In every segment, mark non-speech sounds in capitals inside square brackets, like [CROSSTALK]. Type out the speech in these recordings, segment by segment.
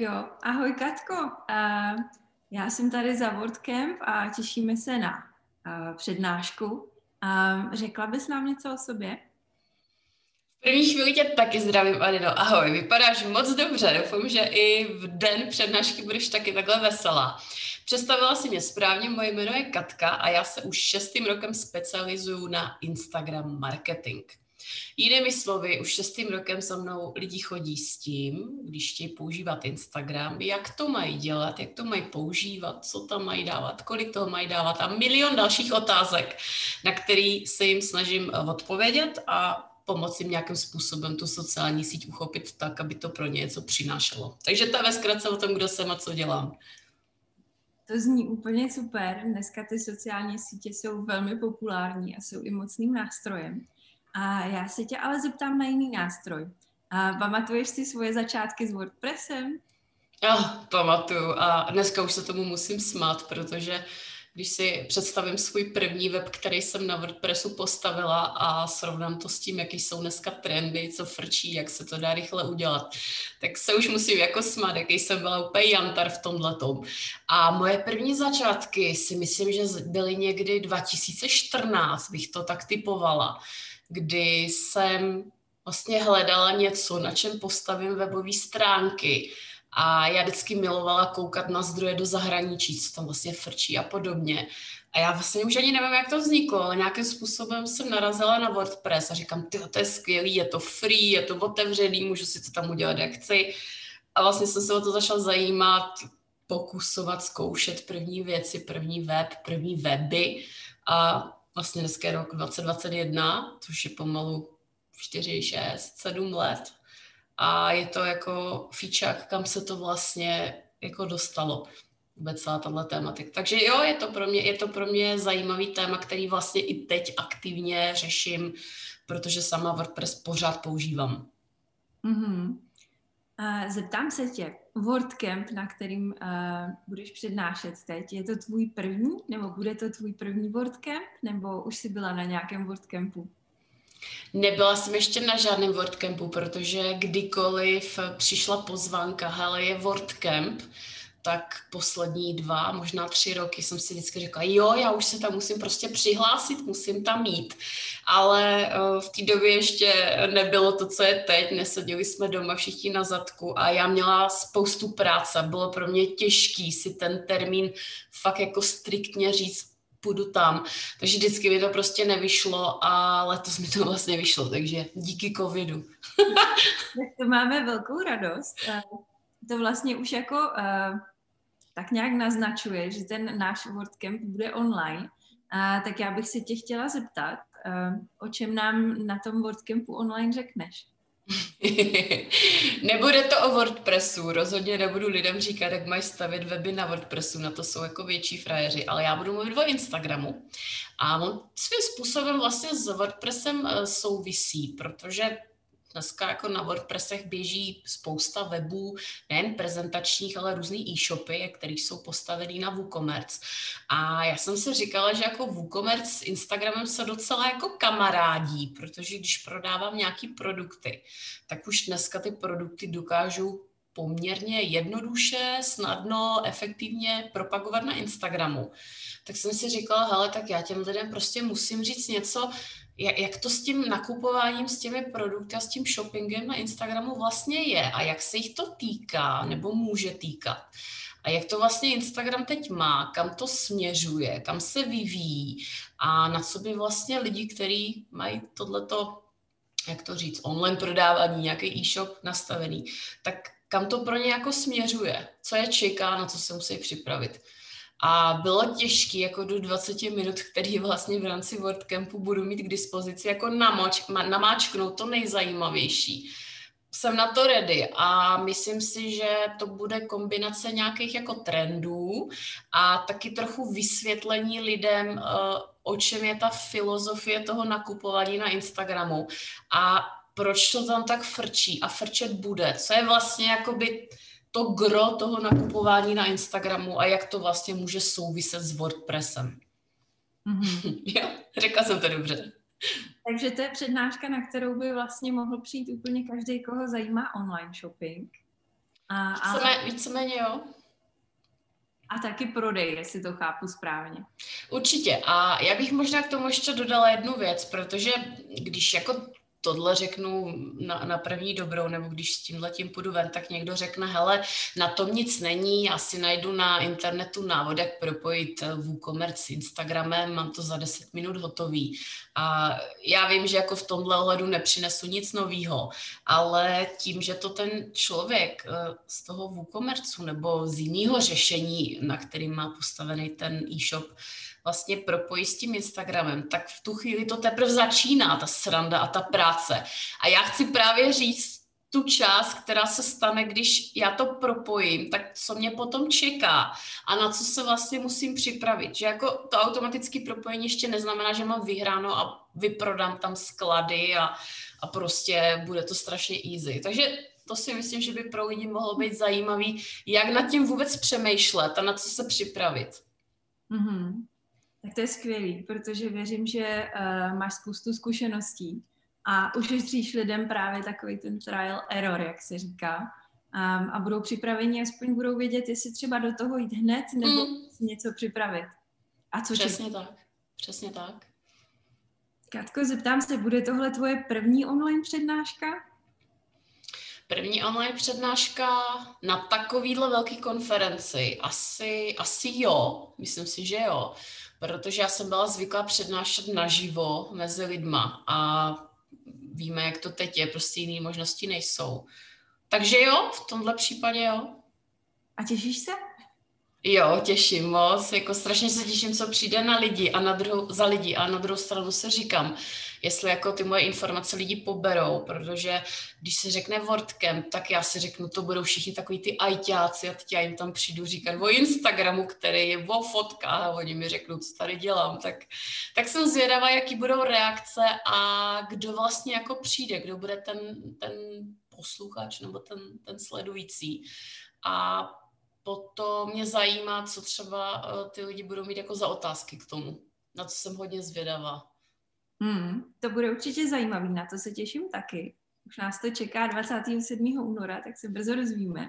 jo, ahoj Katko. Já jsem tady za WordCamp a těšíme se na přednášku. Řekla bys nám něco o sobě? V první chvíli tě taky zdravím, Adino. Ahoj, vypadáš moc dobře. Doufám, že i v den přednášky budeš taky takhle veselá. Představila si mě správně, moje jméno je Katka a já se už šestým rokem specializuju na Instagram marketing. Jinými slovy, už šestým rokem za mnou lidi chodí s tím, když chtějí používat Instagram, jak to mají dělat, jak to mají používat, co tam mají dávat, kolik toho mají dávat a milion dalších otázek, na který se jim snažím odpovědět a pomoci jim nějakým způsobem tu sociální síť uchopit tak, aby to pro ně něco přinášelo. Takže to je ve zkratce o tom, kdo jsem a co dělám. To zní úplně super. Dneska ty sociální sítě jsou velmi populární a jsou i mocným nástrojem. A já se tě ale zeptám na jiný nástroj. A pamatuješ si svoje začátky s WordPressem? Oh, pamatuju a dneska už se tomu musím smát, protože když si představím svůj první web, který jsem na WordPressu postavila a srovnám to s tím, jaký jsou dneska trendy, co frčí, jak se to dá rychle udělat, tak se už musím jako smát, jaký jsem byla úplně jantar v tomhletom. A moje první začátky si myslím, že byly někdy 2014, bych to tak typovala kdy jsem vlastně hledala něco, na čem postavím webové stránky. A já vždycky milovala koukat na zdroje do zahraničí, co tam vlastně frčí a podobně. A já vlastně už ani nevím, jak to vzniklo, ale nějakým způsobem jsem narazila na WordPress a říkám, ty to je skvělý, je to free, je to otevřený, můžu si to tam udělat, jak chci. A vlastně jsem se o to začala zajímat, pokusovat, zkoušet první věci, první web, první weby. A vlastně dneska rok 2021, což je pomalu 4, 6, 7 let. A je to jako fíčák, kam se to vlastně jako dostalo vůbec celá tahle tématika. Takže jo, je to pro mě, je to pro mě zajímavý téma, který vlastně i teď aktivně řeším, protože sama WordPress pořád používám. Mm-hmm. Zeptám se tě, WordCamp, na kterým uh, budeš přednášet teď, je to tvůj první, nebo bude to tvůj první WordCamp, nebo už jsi byla na nějakém WordCampu? Nebyla jsem ještě na žádném WordCampu, protože kdykoliv přišla pozvánka, hele, je WordCamp, tak poslední dva, možná tři roky jsem si vždycky řekla, jo, já už se tam musím prostě přihlásit, musím tam mít. Ale uh, v té době ještě nebylo to, co je teď, neseděli jsme doma všichni na zadku a já měla spoustu práce, bylo pro mě těžký si ten termín fakt jako striktně říct, půjdu tam. Takže vždycky mi to prostě nevyšlo a letos mi to vlastně vyšlo, takže díky covidu. [LAUGHS] tak to máme velkou radost. To vlastně už jako uh tak nějak naznačuje, že ten náš WordCamp bude online. A, tak já bych se tě chtěla zeptat, uh, o čem nám na tom WordCampu online řekneš? [LAUGHS] Nebude to o WordPressu, rozhodně nebudu lidem říkat, jak mají stavit weby na WordPressu, na to jsou jako větší frajeři, ale já budu mluvit o Instagramu a on svým způsobem vlastně s WordPressem eh, souvisí, protože Dneska jako na WordPressech běží spousta webů, nejen prezentačních, ale různý e-shopy, které jsou postavený na WooCommerce. A já jsem si říkala, že jako WooCommerce s Instagramem se docela jako kamarádí, protože když prodávám nějaký produkty, tak už dneska ty produkty dokážu poměrně jednoduše, snadno, efektivně propagovat na Instagramu. Tak jsem si říkala, hele, tak já těm lidem prostě musím říct něco, jak, jak to s tím nakupováním, s těmi produkty a s tím shoppingem na Instagramu vlastně je a jak se jich to týká nebo může týkat. A jak to vlastně Instagram teď má, kam to směřuje, kam se vyvíjí a na co by vlastně lidi, kteří mají tohleto, jak to říct, online prodávání, nějaký e-shop nastavený, tak kam to pro ně jako směřuje, co je čeká, na co se musí připravit. A bylo těžké jako do 20 minut, který vlastně v rámci WordCampu budu mít k dispozici, jako namoč, namáčknout to nejzajímavější. Jsem na to ready a myslím si, že to bude kombinace nějakých jako trendů a taky trochu vysvětlení lidem, eh, o čem je ta filozofie toho nakupování na Instagramu a proč to tam tak frčí a frčet bude. Co je vlastně jakoby to gro toho nakupování na Instagramu a jak to vlastně může souviset s WordPressem. Mm-hmm. [LAUGHS] jo, řekla jsem to dobře. Takže to je přednáška, na kterou by vlastně mohl přijít úplně každý, koho zajímá online shopping. A, a... víceméně jo. A taky prodej, jestli to chápu správně. Určitě. A já bych možná k tomu ještě dodala jednu věc, protože když jako tohle řeknu na, na první dobrou, nebo když s tímhle tím půjdu ven, tak někdo řekne, hele, na tom nic není, já si najdu na internetu návod, jak propojit eh, WooCommerce s Instagramem, mám to za 10 minut hotový. A já vím, že jako v tomhle ohledu nepřinesu nic nového, ale tím, že to ten člověk eh, z toho WooCommerce nebo z jiného řešení, na kterým má postavený ten e-shop, vlastně propojí s tím Instagramem, tak v tu chvíli to teprve začíná, ta sranda a ta práce. A já chci právě říct tu část, která se stane, když já to propojím, tak co mě potom čeká a na co se vlastně musím připravit. Že jako to automatické propojení ještě neznamená, že mám vyhráno a vyprodám tam sklady a, a prostě bude to strašně easy. Takže to si myslím, že by pro lidi mohlo být zajímavý, jak nad tím vůbec přemýšlet a na co se připravit. Mm-hmm. Tak to je skvělý, protože věřím, že uh, máš spoustu zkušeností a už ušetříš lidem právě takový ten trial error, jak se říká. Um, a budou připraveni, aspoň budou vědět, jestli třeba do toho jít hned, nebo mm. něco připravit. A co Přesně tak. Přesně tak. Katko, zeptám se, bude tohle tvoje první online přednáška? První online přednáška na takovýhle velký konferenci? Asi, asi jo, myslím si, že jo protože já jsem byla zvyklá přednášet naživo mezi lidma a víme, jak to teď je, prostě jiné možnosti nejsou. Takže jo, v tomhle případě jo. A těšíš se? Jo, těším moc, jako strašně se těším, co přijde na lidi a na druhou, za lidi a na druhou stranu se říkám, jestli jako ty moje informace lidi poberou, protože když se řekne WordCamp, tak já si řeknu, to budou všichni takový ty ajťáci a teď já jim tam přijdu říkat o Instagramu, který je o fotkách a oni mi řeknou, co tady dělám, tak, tak jsem zvědavá, jaký budou reakce a kdo vlastně jako přijde, kdo bude ten, ten posluchač nebo ten, ten sledující. A potom mě zajímá, co třeba eh, ty lidi budou mít jako za otázky k tomu, na co jsem hodně zvědavá. Hmm, to bude určitě zajímavý, na to se těším taky. Už nás to čeká 27. února, tak se brzo dozvíme.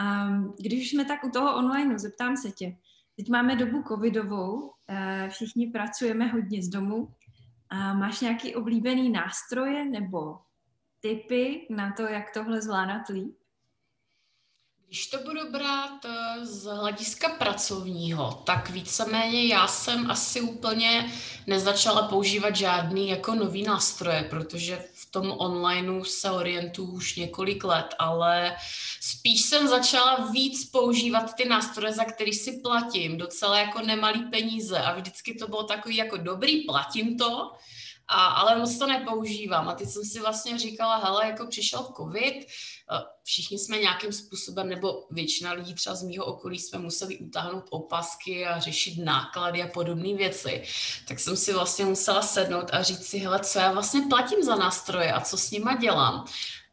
Um, když jsme tak u toho online, zeptám se tě. Teď máme dobu covidovou, eh, všichni pracujeme hodně z domu. A máš nějaký oblíbený nástroje nebo typy na to, jak tohle zvládat líp? Když to budu brát eh, z hlediska pracovního, tak víceméně já jsem asi úplně nezačala používat žádný jako nový nástroje, protože v tom onlineu se orientuju už několik let, ale spíš jsem začala víc používat ty nástroje, za který si platím, docela jako nemalý peníze. A vždycky to bylo takový jako dobrý, platím to, a, ale moc to nepoužívám. A teď jsem si vlastně říkala, hele, jako přišel covid, všichni jsme nějakým způsobem, nebo většina lidí třeba z mýho okolí jsme museli utáhnout opasky a řešit náklady a podobné věci. Tak jsem si vlastně musela sednout a říct si, hele, co já vlastně platím za nástroje a co s nima dělám.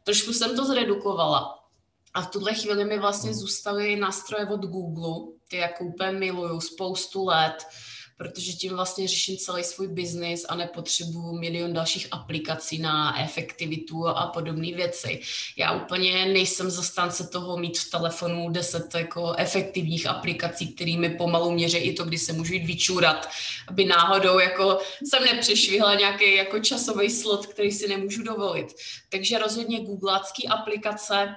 Trošku jsem to zredukovala. A v tuhle chvíli mi vlastně zůstaly nástroje od Google, ty jako úplně miluju spoustu let protože tím vlastně řeším celý svůj biznis a nepotřebuju milion dalších aplikací na efektivitu a podobné věci. Já úplně nejsem zastánce toho mít v telefonu deset jako efektivních aplikací, kterými pomalu měří i to, kdy se můžu jít vyčůrat, aby náhodou jako jsem nepřešvihla nějaký jako časový slot, který si nemůžu dovolit. Takže rozhodně googlácký aplikace,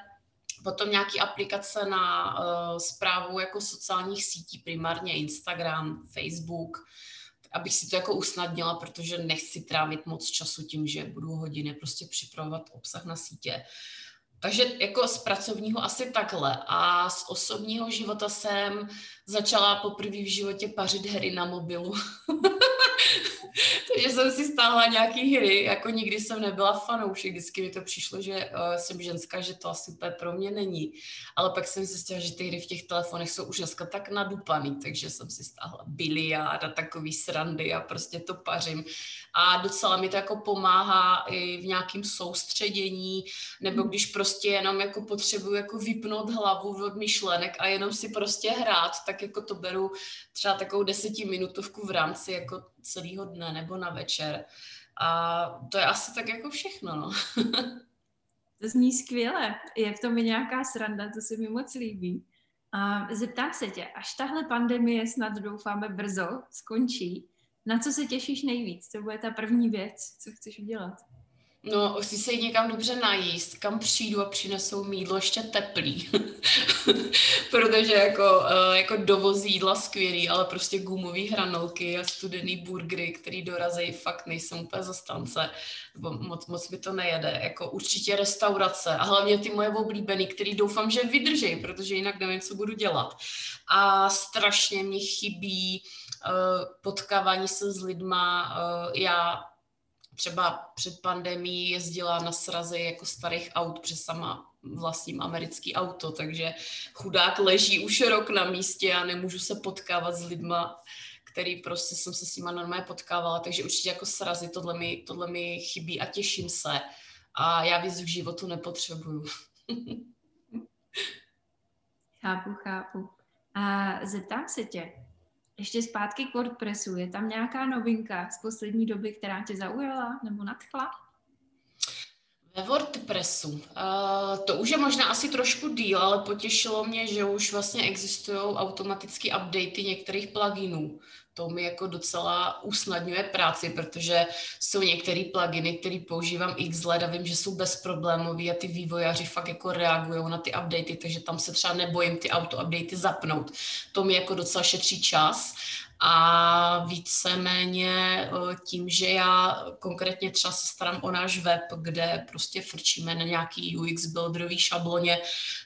Potom nějaký aplikace na uh, zprávu jako sociálních sítí, primárně Instagram, Facebook, abych si to jako usnadnila, protože nechci trávit moc času tím, že budu hodiny prostě připravovat obsah na sítě. Takže jako z pracovního asi takhle. A z osobního života jsem začala poprvé v životě pařit hry na mobilu. [LAUGHS] [LAUGHS] Takže jsem si stáhla nějaký hry, jako nikdy jsem nebyla fanoušek, vždycky mi to přišlo, že uh, jsem ženská, že to asi úplně pro mě není. Ale pak jsem zjistila, že ty hry v těch telefonech jsou už dneska tak nadupaný, takže jsem si stáhla biliard a takový srandy a prostě to pařím. A docela mi to jako pomáhá i v nějakém soustředění, nebo když prostě jenom jako potřebuju jako vypnout hlavu od myšlenek a jenom si prostě hrát, tak jako to beru třeba takovou desetiminutovku v rámci jako celého dne nebo na večer. A to je asi tak jako všechno, no. [LAUGHS] To zní skvěle. Je v tom i nějaká sranda, to se mi moc líbí. A zeptám se tě, až tahle pandemie snad doufáme brzo skončí, na co se těšíš nejvíc? Co bude ta první věc, co chceš udělat? No, chci se jít někam dobře najíst, kam přijdu a přinesou mi jídlo ještě teplý. [LAUGHS] Protože jako, uh, jako dovoz jídla skvělý, ale prostě gumové hranolky a studený burgery, který dorazí, fakt nejsem úplně zastance. Moc, moc mi to nejede. Jako určitě restaurace a hlavně ty moje oblíbený, který doufám, že vydrží, protože jinak nevím, co budu dělat. A strašně mi chybí uh, potkávání se s lidma. Uh, já třeba před pandemí jezdila na srazy jako starých aut přes sama vlastním americký auto, takže chudák leží už rok na místě a nemůžu se potkávat s lidma, který prostě jsem se s nima normálně potkávala, takže určitě jako srazy, tohle mi, tohle mi chybí a těším se. A já víc v životu nepotřebuju. [LAUGHS] chápu, chápu. A zeptám se tě, ještě zpátky k WordPressu, je tam nějaká novinka z poslední doby, která tě zaujala nebo nadchla? Ve WordPressu. Uh, to už je možná asi trošku díl, ale potěšilo mě, že už vlastně existují automatické updaty některých pluginů to mi jako docela usnadňuje práci, protože jsou některé pluginy, které používám x let a vím, že jsou bezproblémové a ty vývojáři fakt jako reagují na ty updaty, takže tam se třeba nebojím ty auto-updaty zapnout. To mi jako docela šetří čas a víceméně eh, tím, že já konkrétně třeba se starám o náš web, kde prostě frčíme na nějaký UX builderový šabloně,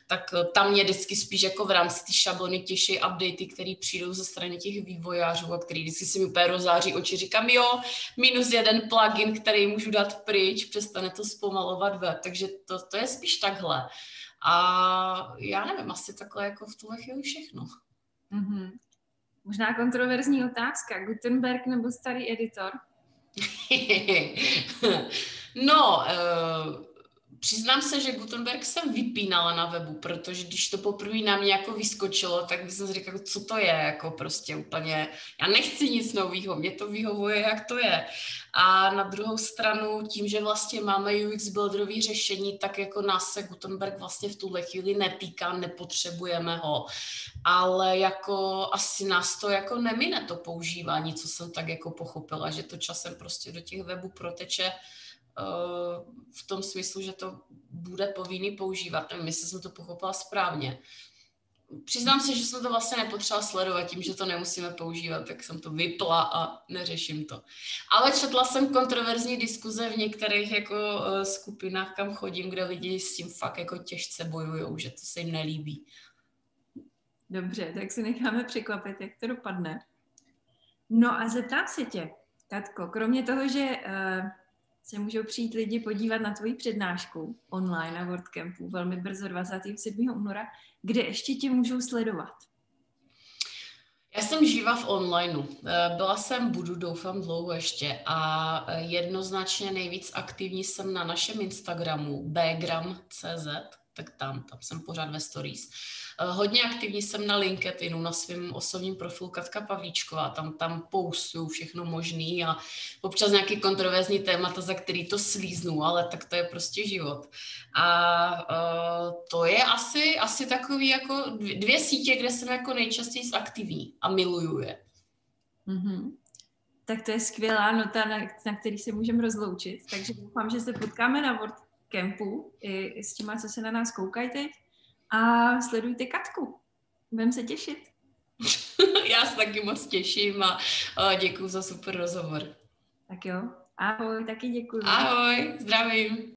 tak eh, tam mě vždycky spíš jako v rámci té šablony těší updaty, které přijdou ze strany těch vývojářů a který vždycky si mi úplně rozáří oči. Říkám, jo, minus jeden plugin, který můžu dát pryč, přestane to zpomalovat web, takže to, to je spíš takhle. A já nevím, asi takhle jako v tuhle chvíli všechno. Mm-hmm. Možná kontroverzní otázka. Gutenberg nebo starý editor? [LAUGHS] no, uh, Přiznám se, že Gutenberg jsem vypínala na webu, protože když to poprvé na mě jako vyskočilo, tak jsem si říkala, co to je, jako prostě úplně, já nechci nic nového, mě to vyhovuje, jak to je. A na druhou stranu, tím, že vlastně máme UX builderový řešení, tak jako nás se Gutenberg vlastně v tuhle chvíli netýká, nepotřebujeme ho. Ale jako asi nás to jako nemine to používání, co jsem tak jako pochopila, že to časem prostě do těch webů proteče v tom smyslu, že to bude povinný používat. Nevím, jestli jsem to pochopila správně. Přiznám se, že jsem to vlastně nepotřeba sledovat tím, že to nemusíme používat, tak jsem to vypla a neřeším to. Ale četla jsem kontroverzní diskuze v některých jako uh, skupinách, kam chodím, kde lidi s tím fakt jako těžce bojují, že to se jim nelíbí. Dobře, tak si necháme překvapit, jak to dopadne. No a zeptám se tě, Katko, kromě toho, že uh, se můžou přijít lidi podívat na tvoji přednášku online na WordCampu velmi brzo 27. února, kde ještě tě můžou sledovat. Já jsem živa v onlineu. Eh, byla jsem, budu doufám dlouho ještě a eh, jednoznačně nejvíc aktivní jsem na našem Instagramu bgram.cz, tak tam, tam jsem pořád ve stories. Eh, hodně aktivní jsem na LinkedInu, na svém osobním profilu Katka Pavlíčková, tam, tam postuju všechno možný a občas nějaký kontroverzní témata, za který to slíznu, ale tak to je prostě život. A uh, to je asi, asi takový jako dvě sítě, kde jsem jako nejčastěji aktivní a miluju je. Mm-hmm. Tak to je skvělá nota, na, na který se můžeme rozloučit. Takže doufám, že se potkáme na WordCampu i s těma, co se na nás koukají teď a sledujte Katku. Budeme se těšit. [LAUGHS] Já se taky moc těším a, děkuji za super rozhovor. Tak jo, ahoj, taky děkuji. Ahoj, zdravím.